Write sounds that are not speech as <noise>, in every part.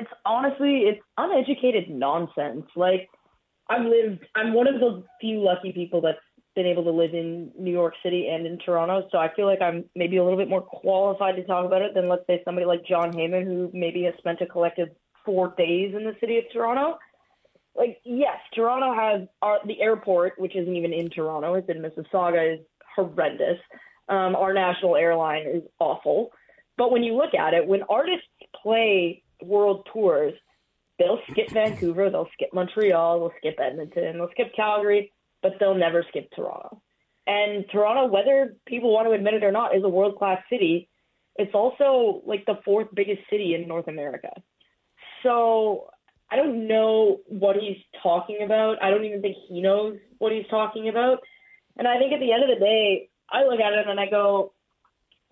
it's honestly it's uneducated nonsense. Like I've lived, I'm one of the few lucky people that's been able to live in New York City and in Toronto, so I feel like I'm maybe a little bit more qualified to talk about it than let's say somebody like Jon Heyman, who maybe has spent a collective four days in the city of Toronto. Like, yes, Toronto has our, the airport, which isn't even in Toronto; it's in Mississauga, is horrendous. Um, our national airline is awful. But when you look at it, when artists play world tours, they'll skip Vancouver, they'll skip Montreal, they'll skip Edmonton, they'll skip Calgary, but they'll never skip Toronto. And Toronto, whether people want to admit it or not, is a world class city. It's also like the fourth biggest city in North America. So I don't know what he's talking about. I don't even think he knows what he's talking about. And I think at the end of the day, I look at it and I go,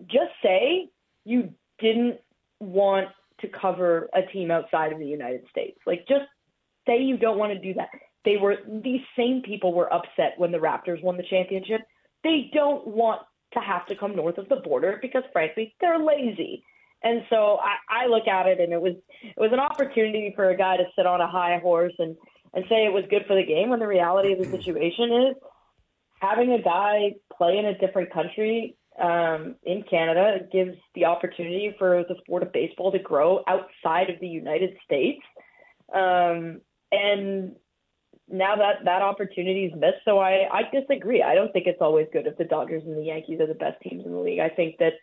just say you didn't want to cover a team outside of the United States. Like, just say you don't want to do that. They were these same people were upset when the Raptors won the championship. They don't want to have to come north of the border because, frankly, they're lazy. And so I, I look at it, and it was it was an opportunity for a guy to sit on a high horse and and say it was good for the game. When the reality of the mm-hmm. situation is, having a guy play in a different country um, in Canada gives the opportunity for the sport of baseball to grow outside of the United States. Um, and now that that opportunity is missed, so I, I disagree. I don't think it's always good if the Dodgers and the Yankees are the best teams in the league. I think that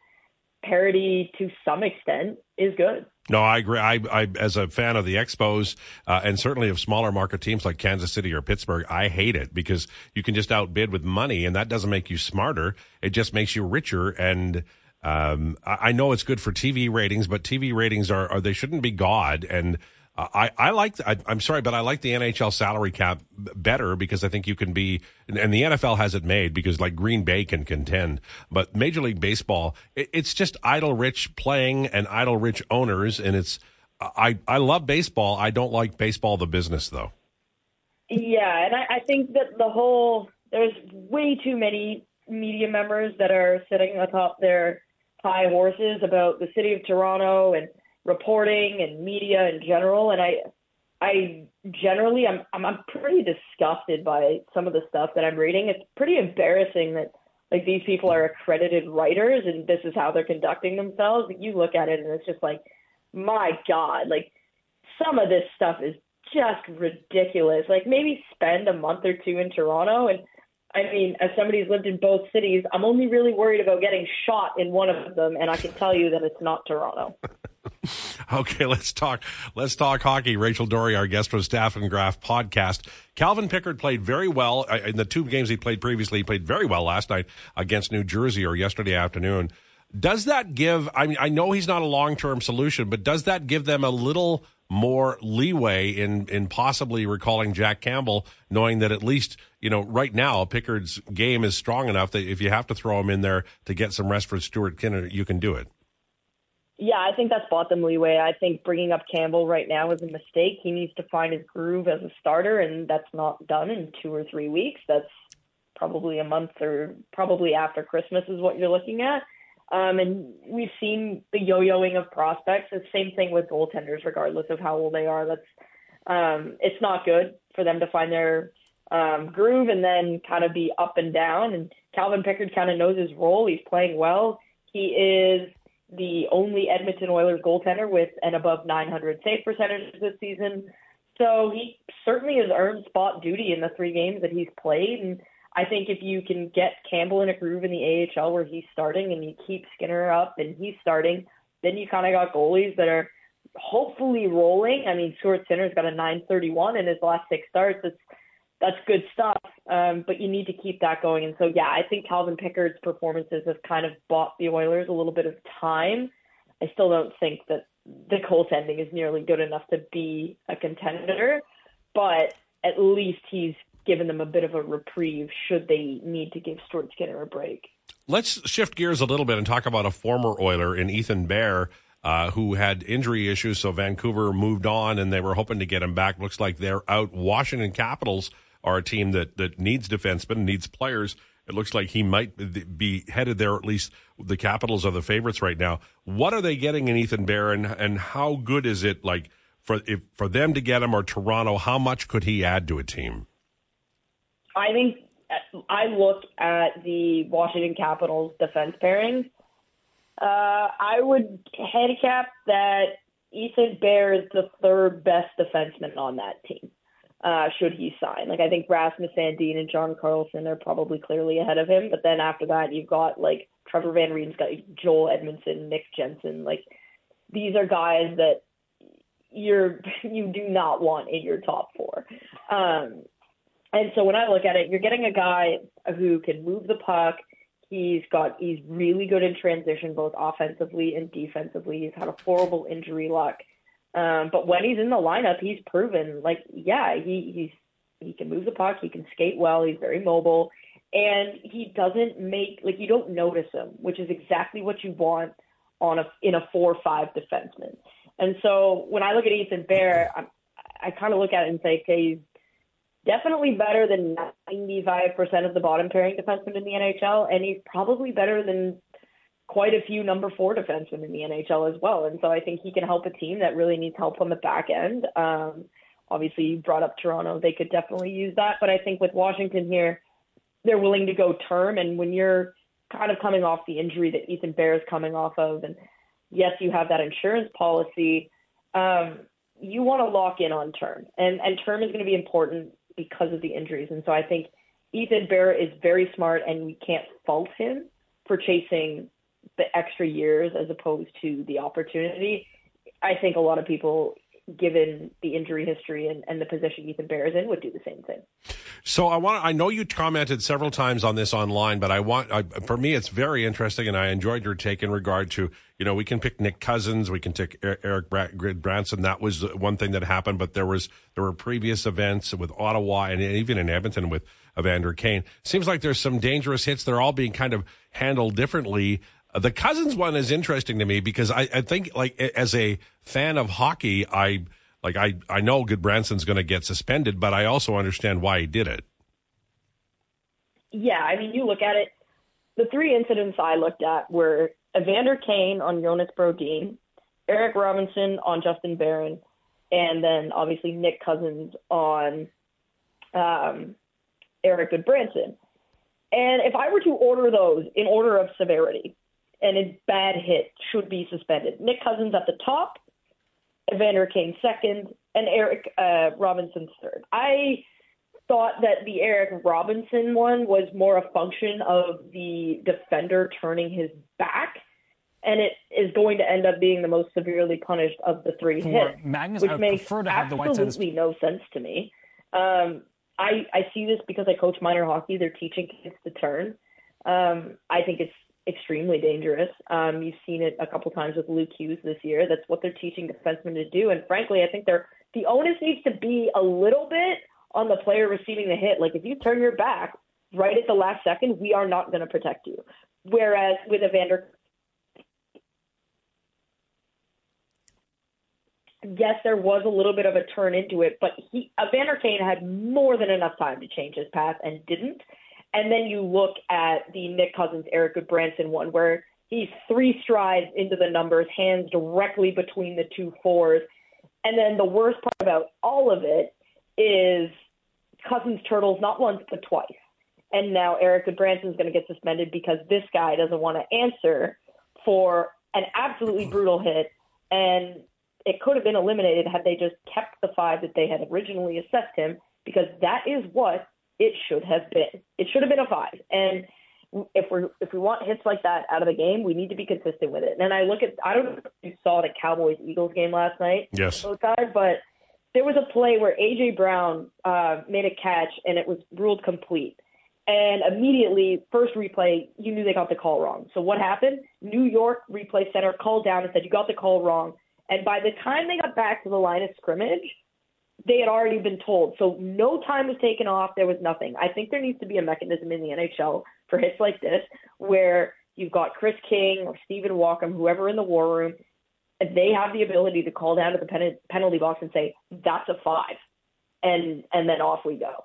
parity to some extent is good. No, I agree. I, I as a fan of the Expos uh, and certainly of smaller market teams like Kansas City or Pittsburgh, I hate it because you can just outbid with money, and that doesn't make you smarter. It just makes you richer. And um, I, I know it's good for TV ratings, but TV ratings are, are they shouldn't be God. And I, I like, I, am sorry, but I like the NHL salary cap better because I think you can be, and the NFL has it made because like Green Bay can contend, but Major League Baseball, it, it's just idle rich playing and idle rich owners. And it's, I, I love baseball. I don't like baseball, the business though. Yeah. And I, I think that the whole, there's way too many media members that are sitting atop their high horses about the city of Toronto and, reporting and media in general. And I, I generally, I'm, I'm, pretty disgusted by some of the stuff that I'm reading. It's pretty embarrassing that like these people are accredited writers and this is how they're conducting themselves. You look at it and it's just like, my God, like some of this stuff is just ridiculous. Like maybe spend a month or two in Toronto and I mean, as somebody who's lived in both cities, I'm only really worried about getting shot in one of them, and I can tell you that it's not Toronto. <laughs> <laughs> okay, let's talk. Let's talk hockey. Rachel Doerrie, our guest from Staff and Graph podcast. Calvin Pickard played very well uh, in the two games he played previously. He played very well last night against New Jersey or yesterday afternoon. Does that give? I mean, I know he's not a long term solution, but does that give them a little more leeway in in possibly recalling Jack Campbell, knowing that at least you know right now Pickard's game is strong enough that if you have to throw him in there to get some rest for Stuart Skinner, you can do it. Yeah, I think that's bought them leeway. I think bringing up Campbell right now is a mistake. He needs to find his groove as a starter, and that's not done in two or three weeks. That's probably a month or probably after Christmas is what you're looking at. Um, and we've seen the yo-yoing of prospects. The same thing with goaltenders, regardless of how old they are. That's um, it's not good for them to find their um, groove and then kind of be up and down. And Calvin Pickard kind of knows his role. He's playing well. He is the only Edmonton Oilers goaltender with an above 900 save percentage this season. So he certainly has earned spot duty in the three games that he's played. And I think if you can get Campbell in a groove in the AHL where he's starting and you keep Skinner up and he's starting, then you kind of got goalies that are hopefully rolling. I mean, Stuart Skinner's got a 931 in his last six starts. It's that's good stuff. Um, but you need to keep that going. And so, yeah, I think Calvin Pickard's performances have kind of bought the Oilers a little bit of time. I still don't think that the goaltending is nearly good enough to be a contender, but at least he's given them a bit of a reprieve should they need to give Stuart Skinner a break. Let's shift gears a little bit and talk about a former Oiler in Ethan Bear. Uh, who had injury issues, so Vancouver moved on, and they were hoping to get him back. Looks like they're out. Washington Capitals are a team that that needs defensemen, needs players. It looks like he might be headed there. At least the Capitals are the favorites right now. What are they getting in Ethan Bear, and, how good is it? Like for if for them to get him or Toronto, how much could he add to a team? I think I look at the Washington Capitals defense pairing. Uh, I would handicap that Ethan Bear is the third best defenseman on that team. Uh, should he sign? Like I think Rasmus Sandin and John Carlson are probably clearly ahead of him, but then after that you've got like Trevor Van Riemsdyk's got Joel Edmondson, Nick Jensen. Like these are guys that you're <laughs> you do not want in your top four. Um, and so when I look at it, you're getting a guy who can move the puck. He's got he's really good in transition, both offensively and defensively. He's had a horrible injury luck, um, but when he's in the lineup, he's proven like yeah, he he's he can move the puck, he can skate well, he's very mobile, and he doesn't make like you don't notice him, which is exactly what you want on a in a four five defenseman. And so when I look at Ethan Bear, I, I kind of look at it and say, okay, he's definitely better than 95% of the bottom pairing defensemen in the NHL, and he's probably better than quite a few number four defensemen in the NHL as well. And so I think he can help a team that really needs help on the back end. Um, obviously, you brought up Toronto; they could definitely use that. But I think with Washington here, they're willing to go term, and when you're kind of coming off the injury that Ethan Bear is coming off of, and yes, you have that insurance policy. Um, you want to lock in on term, and and term is going to be important because of the injuries. And so I think Ethan Bear is very smart, and we can't fault him for chasing the extra years as opposed to the opportunity. I think a lot of people, given the injury history and, and the position Ethan Bear is in, would do the same thing. So I want. I know you commented several times on this online, but I want. I, for me, it's very interesting, and I enjoyed your take in regard to. You know, we can pick Nick Cousins, we can pick Erik Gudbranson. That was one thing that happened, but there was there were previous events with Ottawa and even in Edmonton with Evander Kane. Seems like there's some dangerous hits. They're all being kind of handled differently. The Cousins one is interesting to me because I, I think, like, as a fan of hockey, I like I, I know Gudbranson's going to get suspended, but I also understand why he did it. Yeah, I mean, you look at it. The three incidents I looked at were Evander Kane on Jonas Brodin, Eric Robinson on Justin Barron, and then obviously Nick Cousins on um, Erik Gudbranson. And if I were to order those in order of severity, and a bad hit should be suspended. Nick Cousins at the top, Evander Kane second, and Eric uh, Robinson third. I thought that the Eric Robinson one was more a function of the defender turning his back, and it is going to end up being the most severely punished of the three For hits, Magnus, which I makes prefer to have the absolutely no sense to me. Um, I I see this because I coach minor hockey. They're teaching kids to turn. Um, I think it's extremely dangerous. Um, you've seen it a couple times with Luke Hughes this year. That's what they're teaching defensemen to do. And frankly, I think they're the onus needs to be a little bit on the player receiving the hit. Like if you turn your back right at the last second, we are not going to protect you. Whereas with Evander, yes, there was a little bit of a turn into it, but he Evander Kane had more than enough time to change his path and didn't. And then you look at the Nick Cousins, Erik Gudbranson one, where he's three strides into the numbers, hands directly between the two fours. And then the worst part about all of it is Cousins turtles not once but twice. And now Erik Gudbranson's going to get suspended because this guy doesn't want to answer for an absolutely brutal hit. And it could have been eliminated had they just kept the five that they had originally assessed him, because that is what it should have been. It should have been a five. And if we're if we want hits like that out of the game, we need to be consistent with it. And I look at I don't know if you saw the Cowboys Eagles game last night. Yes. Both guys, but there was a play where AJ Brown uh, made a catch and it was ruled complete. And immediately, first replay, you knew they got the call wrong. So what happened? New York replay center called down and said you got the call wrong. And by the time they got back to the line of scrimmage, they had already been told. So no time was taken off. There was nothing. I think there needs to be a mechanism in the NHL for hits like this where you've got Kris King or Stephen Walkom, whoever in the war room, they have the ability to call down to the pen- penalty box and say, that's a five. And, and then off we go.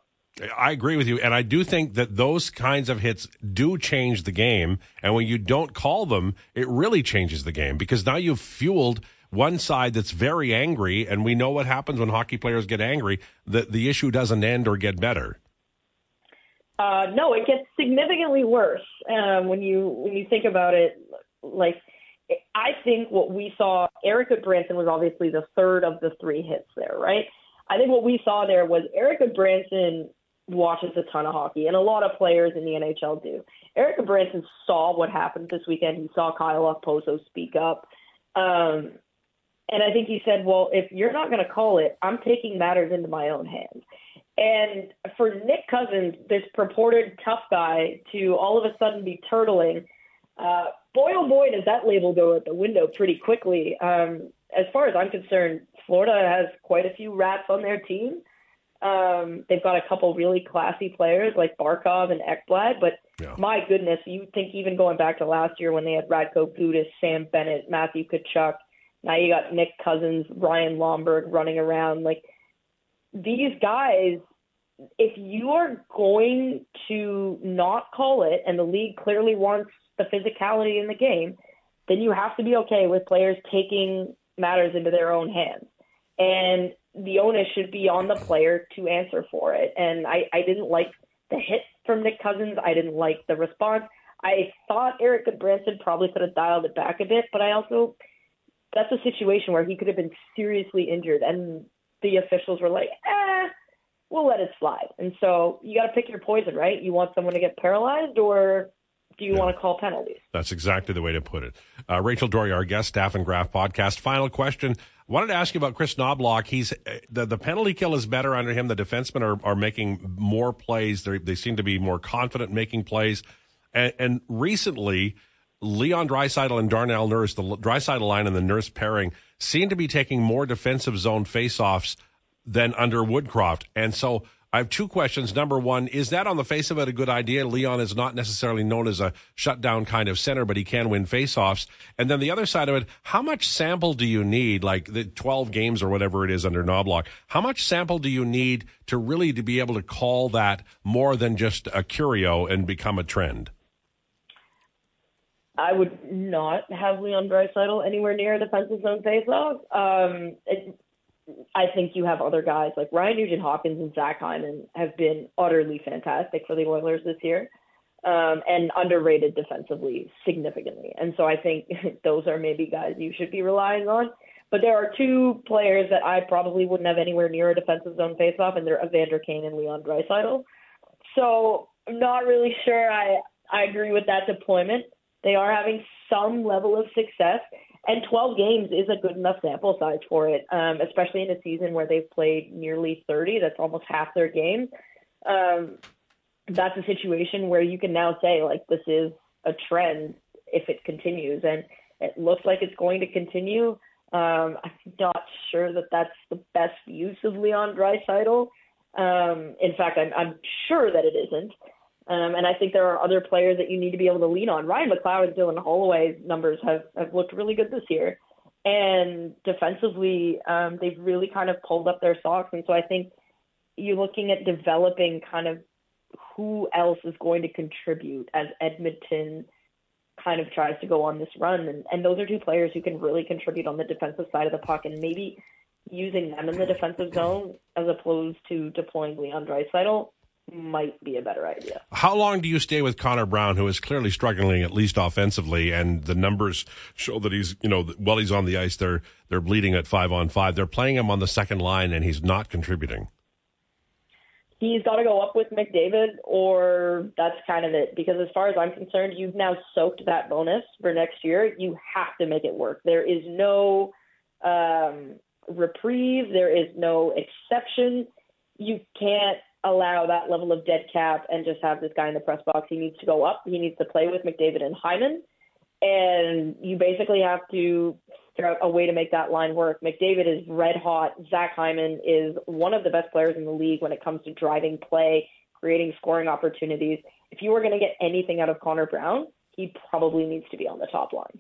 I agree with you. And I do think that those kinds of hits do change the game. And when you don't call them, it really changes the game because now you've fueled one side that's very angry, and we know what happens when hockey players get angry. The the issue doesn't end or get better. Uh, no, it gets significantly worse um, when you when you think about it. Like, I think what we saw, Erik Gudbranson was obviously the third of the three hits there, right? I think what we saw there was Erik Gudbranson watches a ton of hockey, and a lot of players in the NHL do. Erik Gudbranson saw what happened this weekend. He saw Kyle Okposo speak up. Um, and I think he said, well, if you're not going to call it, I'm taking matters into my own hands. And for Nick Cousins, this purported tough guy, to all of a sudden be turtling, uh, boy oh boy, does that label go out the window pretty quickly. Um, as far as I'm concerned, Florida has quite a few rats on their team. Um, they've got a couple really classy players like Barkov and Ekblad, but yeah. my goodness, you think even going back to last year when they had Radko Gudas, Sam Bennett, Matthew Tkachuk, now you got Nick Cousins, Ryan Lomberg running around. Like these guys, if you are going to not call it, and the league clearly wants the physicality in the game, then you have to be okay with players taking matters into their own hands. And the onus should be on the player to answer for it. And I, I didn't like the hit from Nick Cousins. I didn't like the response. I thought Erik Gudbranson probably could have dialed it back a bit, but I also that's a situation where he could have been seriously injured, and the officials were like, "eh, we'll let it slide." And so you got to pick your poison, right? You want someone to get paralyzed, or do you yeah. want to call penalties? That's exactly the way to put it. Uh, Rachel Doerrie, our guest, Staff and Graph podcast. Final question. I wanted to ask you about Kris Knoblauch. He's uh, the, the penalty kill is better under him. The defensemen are, are making more plays. They're, they seem to be more confident making plays. And, and recently, Leon Draisaitl and Darnell Nurse, the Draisaitl line and the Nurse pairing, seem to be taking more defensive zone faceoffs than under Woodcroft. And so I have two questions. Number one, is that on the face of it a good idea? Leon is not necessarily known as a shutdown kind of center, but he can win faceoffs. And then the other side of it, how much sample do you need, like the 12 games or whatever it is under Knoblauch? How much sample do you need to really to be able to call that more than just a curio and become a trend? I would not have Leon Draisaitl anywhere near a defensive zone faceoff. Um, I think you have other guys like Ryan Nugent Hopkins and Zach Hyman have been utterly fantastic for the Oilers this year um, and underrated defensively significantly. And so I think <laughs> those are maybe guys you should be relying on. But there are two players that I probably wouldn't have anywhere near a defensive zone faceoff, and they're Evander Kane and Leon Draisaitl. So I'm not really sure I, I agree with that deployment. They are having some level of success. And 12 games is a good enough sample size for it, um, especially in a season where they've played nearly 30. That's almost half their games. Um, that's a situation where you can now say, like, this is a trend if it continues. And it looks like it's going to continue. Um, I'm not sure that that's the best use of Leon Draisaitl. Um, in fact, I'm, I'm sure that it isn't. Um, and I think there are other players that you need to be able to lean on. Ryan McLeod and Dylan Holloway's numbers have, have looked really good this year. And defensively, um, they've really kind of pulled up their socks. And so I think you're looking at developing kind of who else is going to contribute as Edmonton kind of tries to go on this run. And, and those are two players who can really contribute on the defensive side of the puck and maybe using them in the defensive zone as opposed to deploying Leon Draisaitl might be a better idea. How long do you stay with Connor Brown, who is clearly struggling at least offensively, and the numbers show that he's, you know, while he's on the ice, they're they're bleeding at five on five. They're playing him on the second line, and he's not contributing. He's got to go up with McDavid, or that's kind of it. Because as far as I'm concerned, you've now soaked that bonus for next year. You have to make it work. There is no um, reprieve. There is no exception. You can't allow that level of dead cap and just have this guy in the press box. He needs to go up. He needs to play with McDavid and Hyman. And you basically have to figure out a way to make that line work. McDavid is red hot. Zach Hyman is one of the best players in the league when it comes to driving play, creating scoring opportunities. If you were going to get anything out of Connor Brown, he probably needs to be on the top line.